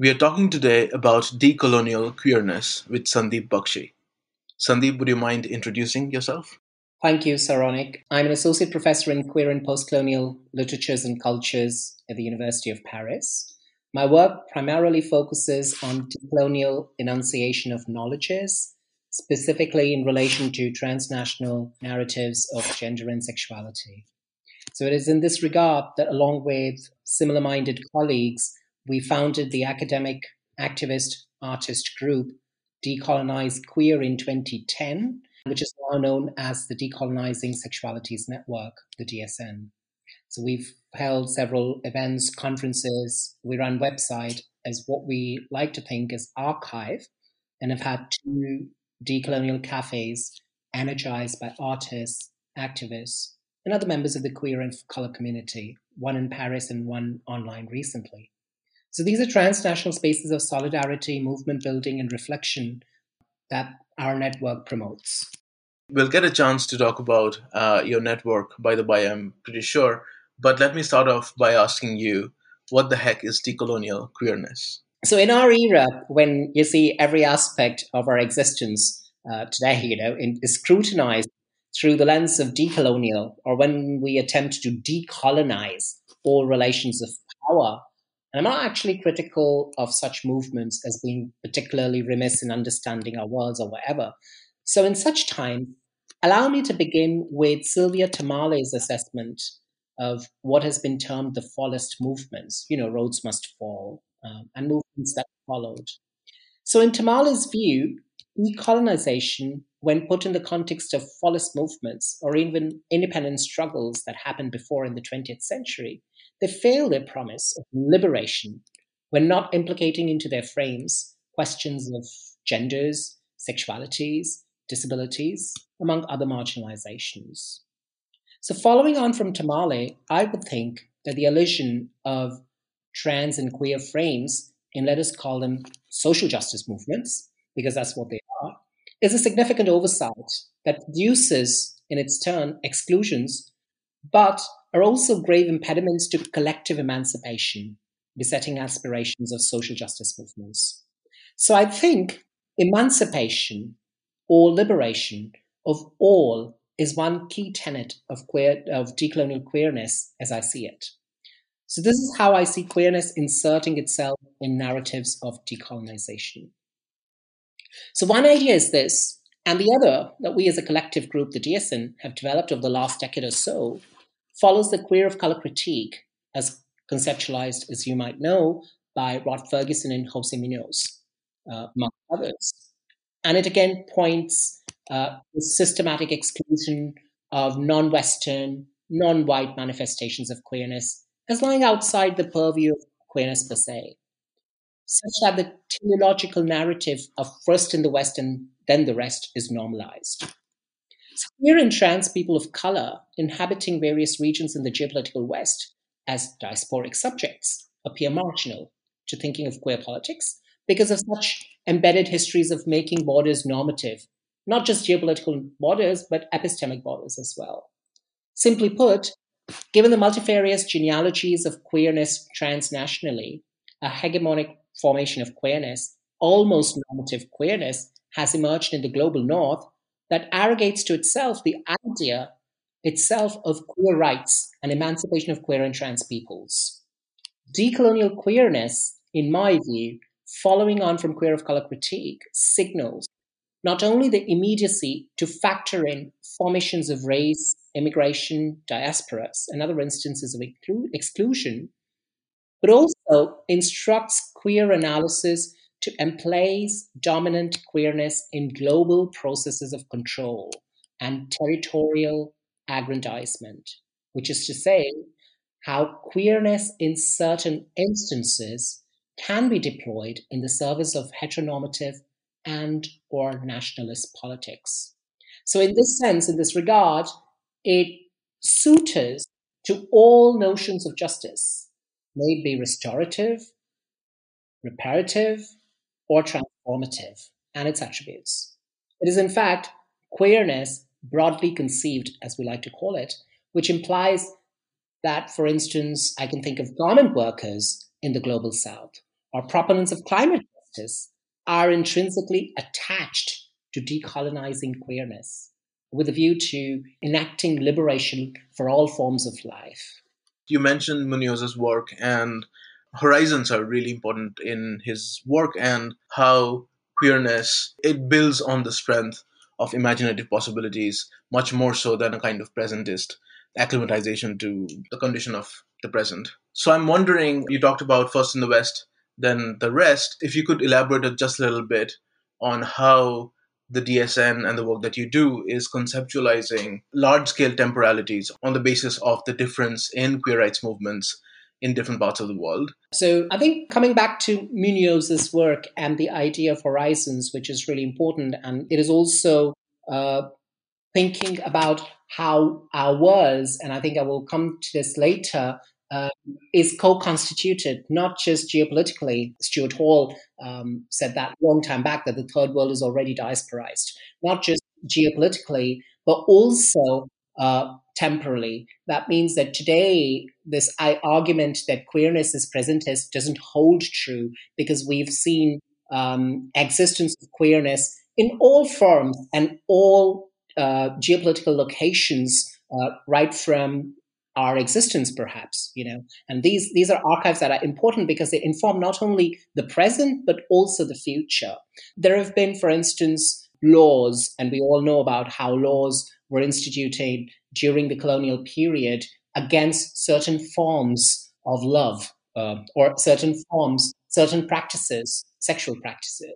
We are talking today about decolonial queerness with Sandeep Bakshi. Sandeep, would you mind introducing yourself? Thank you, Saronik. I'm an associate professor in queer and postcolonial literatures and cultures at the University of Paris. My work primarily focuses on decolonial enunciation of knowledges, specifically in relation to transnational narratives of gender and sexuality. So it is in this regard that, along with similar minded colleagues, we founded the academic activist artist group Decolonize Queer in 2010, which is now known as the Decolonizing Sexualities Network, the DSN. So we've held several events, conferences, we run website as what we like to think is archive, and have had two decolonial cafes energized by artists, activists, and other members of the queer and color community, one in Paris and one online recently. So these are transnational spaces of solidarity, movement building, and reflection that our network promotes. We'll get a chance to talk about uh, your network, by the by, I'm pretty sure. But let me start off by asking you what the heck is decolonial queerness? So, in our era, when you see every aspect of our existence uh, today, you know, in, is scrutinized through the lens of decolonial, or when we attempt to decolonize all relations of power, I'm not actually critical of such movements as being particularly remiss in understanding our worlds or whatever. So, in such time, allow me to begin with Sylvia Tamale's assessment of what has been termed the fallist movements, you know, Rhodes Must Fall, um, and movements that followed. So, in Tamale's view, decolonization, when put in the context of fallist movements or even independent struggles that happened before in the 20th century, they fail their promise of liberation when not implicating into their frames questions of genders, sexualities, disabilities, among other marginalizations. So, following on from Tamale, I would think that the illusion of trans and queer frames, and let us call them social justice movements, because that's what they are, is a significant oversight that produces, in its turn, exclusions, but are also grave impediments to collective emancipation, besetting aspirations of social justice movements. So I think emancipation or liberation of all is one key tenet of queer of decolonial queerness as I see it. So this is how I see queerness inserting itself in narratives of decolonization. So one idea is this, and the other that we as a collective group, the DSN, have developed over the last decade or so, follows the queer of color critique as conceptualized, as you might know, by Rod Ferguson and Jose Munoz, uh, among others. And it again points uh, the systematic exclusion of non Western, non white manifestations of queerness as lying outside the purview of queerness per se, such that the teleological narrative of first in the West and then the rest is normalized. Queer and trans people of color inhabiting various regions in the geopolitical West as diasporic subjects appear marginal to thinking of queer politics because of such embedded histories of making borders normative not just geopolitical borders, but epistemic borders as well. Simply put, given the multifarious genealogies of queerness transnationally, a hegemonic formation of queerness, almost normative queerness, has emerged in the global north that arrogates to itself the idea itself of queer rights and emancipation of queer and trans peoples. Decolonial queerness, in my view, following on from queer of color critique, signals not only the immediacy to factor in formations of race, immigration, diasporas, and other instances of exclusion, but also instructs queer analysis to emplace dominant queerness in global processes of control and territorial aggrandizement, which is to say, how queerness in certain instances can be deployed in the service of heteronormative and or nationalist politics. So in this sense, in this regard, it suitors to all notions of justice, may be restorative, reparative, or transformative, and its attributes. It is in fact queerness broadly conceived, as we like to call it, which implies that, for instance, I can think of garment workers in the global south or proponents of climate justice are intrinsically attached to decolonizing queerness with a view to enacting liberation for all forms of life. You mentioned Munoz's work, and horizons are really important in his work and how queerness it builds on the strength of imaginative possibilities much more so than a kind of presentist acclimatization to the condition of the present. So I'm wondering, you talked about first in the West, then the rest. If you could elaborate just a little bit on how the DSN and the work that you do is conceptualizing large scale temporalities on the basis of the difference in queer rights movements in different parts of the world. So I think coming back to Munoz's work and the idea of horizons, which is really important, and it is also uh, thinking about how our worlds, and I think I will come to this later, uh, is co-constituted not just geopolitically. Stuart Hall um, said that long time back that the third world is already diasporized, not just geopolitically, but also uh, temporally. That means that today, this argument that queerness is presentist doesn't hold true because we've seen um, existence of queerness in all forms and all uh, geopolitical locations, uh, right from our existence perhaps you know and these these are archives that are important because they inform not only the present but also the future there have been for instance laws and we all know about how laws were instituted during the colonial period against certain forms of love uh, or certain forms certain practices sexual practices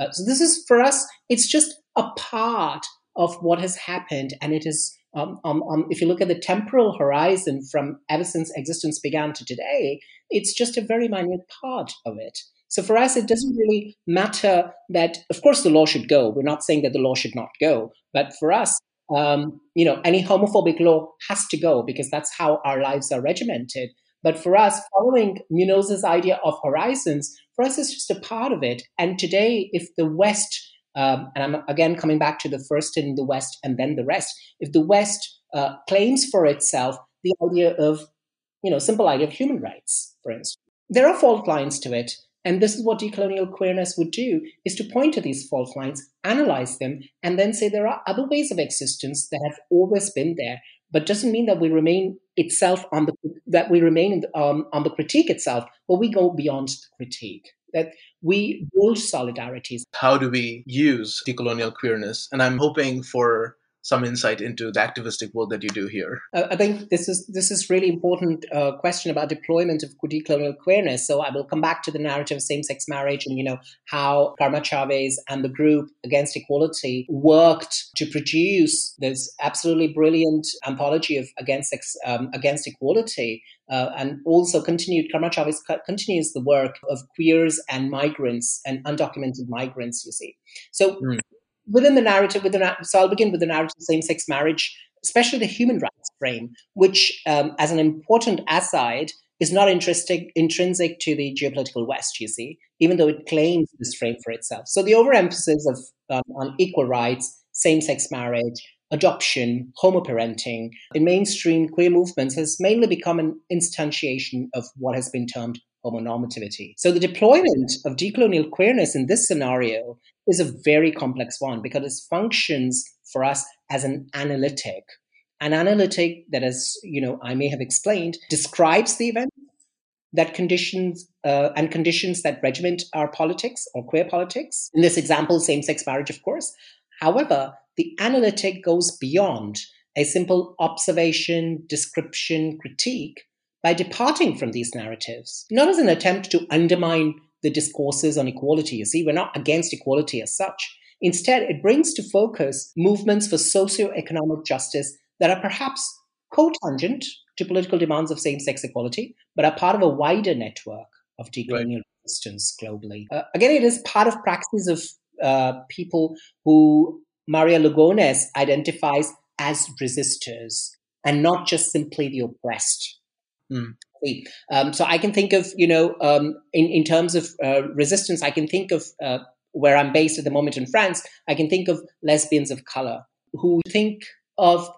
uh, so this is for us it's just a part of what has happened and it is um, um, um, if you look at the temporal horizon from ever since existence began to today, it's just a very minute part of it. So for us, it doesn't really matter that, of course, the law should go. We're not saying that the law should not go. But for us, um, you know, any homophobic law has to go because that's how our lives are regimented. But for us, following Munoz's idea of horizons, for us, it's just a part of it. And today, if the West um, and I'm again coming back to the first in the West and then the rest. If the West uh, claims for itself the idea of, you know, simple idea of human rights, for instance, there are fault lines to it. And this is what decolonial queerness would do, is to point to these fault lines, analyze them, and then say there are other ways of existence that have always been there, but doesn't mean that we remain itself on the that we remain the, um, on the critique itself, but we go beyond the critique that we build solidarities. How do we use decolonial queerness? And I'm hoping for some insight into the activistic work that you do here. I think this is this is really important uh, question about deployment of decolonial queerness. So I will come back to the narrative of same-sex marriage and you know how Karma Chavez and the group against equality worked to produce this absolutely brilliant anthology of against um, against equality. Uh, and also continued, Karma Chavez continues the work of queers and migrants and undocumented migrants, you see. So mm within the narrative, within, so I'll begin with the narrative of same-sex marriage, especially the human rights frame, which, um, as an important aside, is not intrinsic, to the geopolitical West, you see, even though it claims this frame for itself. So the overemphasis of um, on equal rights, same-sex marriage, adoption, homoparenting in mainstream queer movements has mainly become an instantiation of what has been termed homonormativity. So the deployment of decolonial queerness in this scenario is a very complex one because it functions for us as an analytic. An analytic that, as you know, I may have explained, describes the event that conditions uh, and conditions that regiment our politics or queer politics. In this example, same-sex marriage, of course. However, the analytic goes beyond a simple observation, description, critique by departing from these narratives, not as an attempt to undermine the discourses on equality. You see, we're not against equality as such. Instead, it brings to focus movements for socio-economic justice that are perhaps cotangent to political demands of same-sex equality, but are part of a wider network of decolonial right. resistance globally. Uh, again, it is part of practices of uh, people who Maria Lugones identifies as resistors and not just simply the oppressed. Mm. Um, so I can think of, you know, um, in, in terms of uh, resistance, I can think of uh, where I'm based at the moment in France, I can think of lesbians of color who think of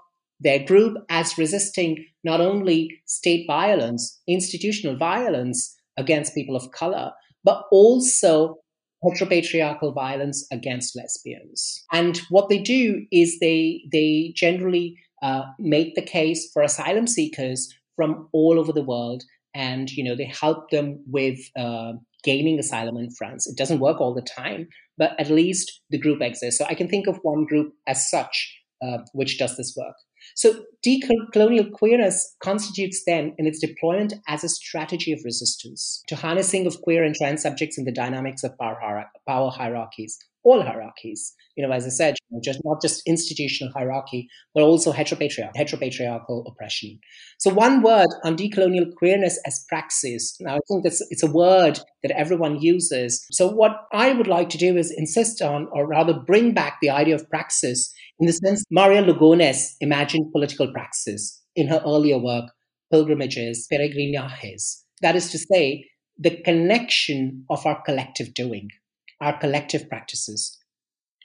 their group as resisting not only state violence, institutional violence against people of color, but also heteropatriarchal violence against lesbians. And what they do is they they generally uh, make the case for asylum seekers from all over the world, and you know they help them with uh, gaining asylum in France. It doesn't work all the time, but at least the group exists. So I can think of one group as such uh, which does this work. So decolonial queerness constitutes then in its deployment as a strategy of resistance to harnessing of queer and trans subjects in the dynamics of power, power hierarchies, all hierarchies. You know, as I said, you know, just not just institutional hierarchy, but also heteropatriarchal, heteropatriarchal oppression. So one word on decolonial queerness as praxis. Now, I think that's it's a word that everyone uses. So what I would like to do is insist on, or rather bring back the idea of praxis in the sense Maria Lugones imagined political praxis in her earlier work, Pilgrimages, Peregrinajes. That is to say, the connection of our collective doing our collective practices,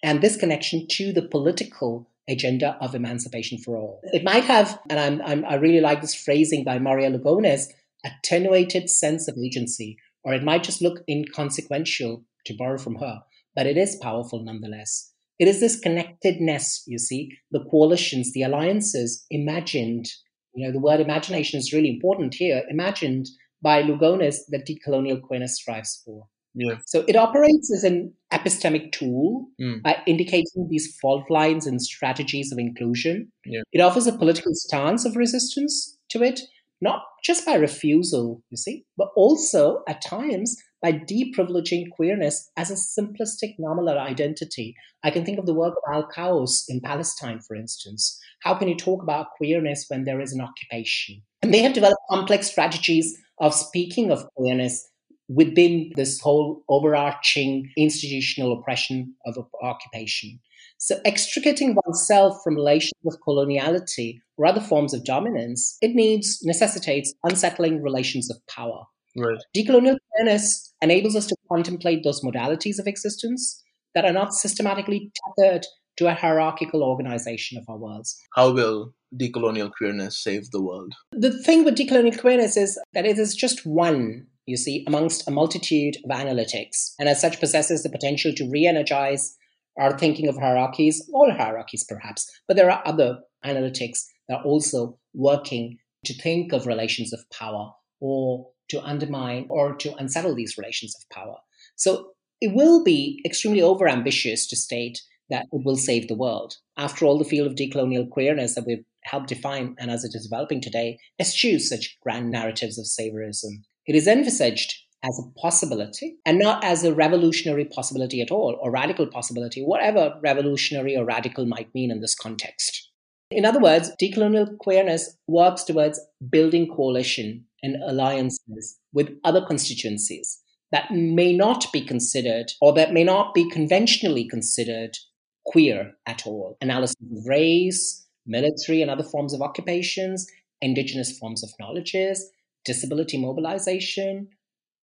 and this connection to the political agenda of emancipation for all. It might have, and I'm, I'm, i really like this phrasing by Maria Lugones, attenuated sense of agency, or it might just look inconsequential, to borrow from her, but it is powerful nonetheless. It is this connectedness, you see, the coalitions, the alliances imagined. You know, the word imagination is really important here, imagined by Lugones that decolonial queerness strives for. Yeah. So it operates as an epistemic tool, mm. uh, indicating these fault lines and strategies of inclusion. Yeah. It offers a political stance of resistance to it, not just by refusal, you see, but also at times by deprivileging queerness as a simplistic nominal identity. I can think of the work of alQaws in Palestine, for instance. How can you talk about queerness when there is an occupation? And they have developed complex strategies of speaking of queerness within this whole overarching institutional oppression of occupation. So extricating oneself from relations of coloniality or other forms of dominance, it needs, necessitates unsettling relations of power. Right. Decolonial awareness enables us to contemplate those modalities of existence that are not systematically tethered to a hierarchical organization of our worlds. How will decolonial queerness save the world? The thing with decolonial queerness is that it is just one you see, amongst a multitude of analytics, and as such possesses the potential to re energize our thinking of hierarchies, all hierarchies perhaps, but there are other analytics that are also working to think of relations of power or to undermine or to unsettle these relations of power. So it will be extremely overambitious to state that it will save the world. After all, the field of decolonial queerness that we've helped define and as it is developing today eschews such grand narratives of saviorism it is envisaged as a possibility and not as a revolutionary possibility at all or radical possibility, whatever revolutionary or radical might mean in this context. In other words, decolonial queerness works towards building coalition and alliances with other constituencies that may not be considered or that may not be conventionally considered queer at all. Analysis of race, military and other forms of occupations, indigenous forms of knowledges, disability mobilization,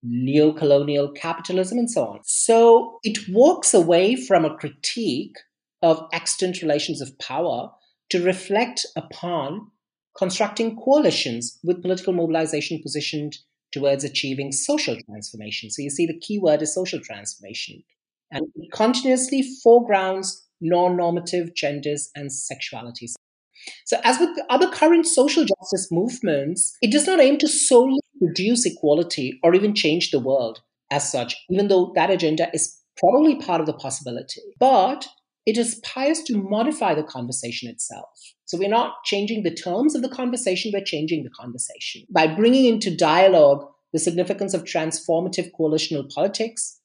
neo-colonial capitalism, and so on. So it walks away from a critique of extant relations of power to reflect upon constructing coalitions with political mobilization positioned towards achieving social transformation. So you see, the key word is social transformation. And it continuously foregrounds non normative genders and sexualities. So, as with other current social justice movements, it does not aim to solely reduce equality or even change the world as such, even though that agenda is probably part of the possibility. But it aspires to modify the conversation itself. So we're not changing the terms of the conversation, we're changing the conversation. By bringing into dialogue the significance of transformative coalitional politics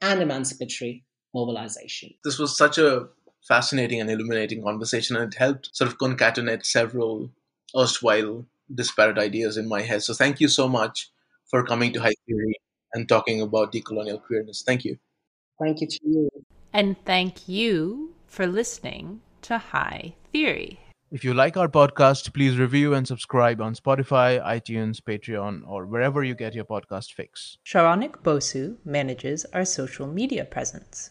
and emancipatory mobilization. This was such a fascinating and illuminating conversation, and it helped sort of concatenate several erstwhile disparate ideas in my head. So thank you so much for coming to High Theory and talking about decolonial queerness. Thank you. Thank you to you. And thank you for listening to High Theory. If you like our podcast, please review and subscribe on Spotify, iTunes, Patreon, or wherever you get your podcast fix. Saronik Bosu manages our social media presence.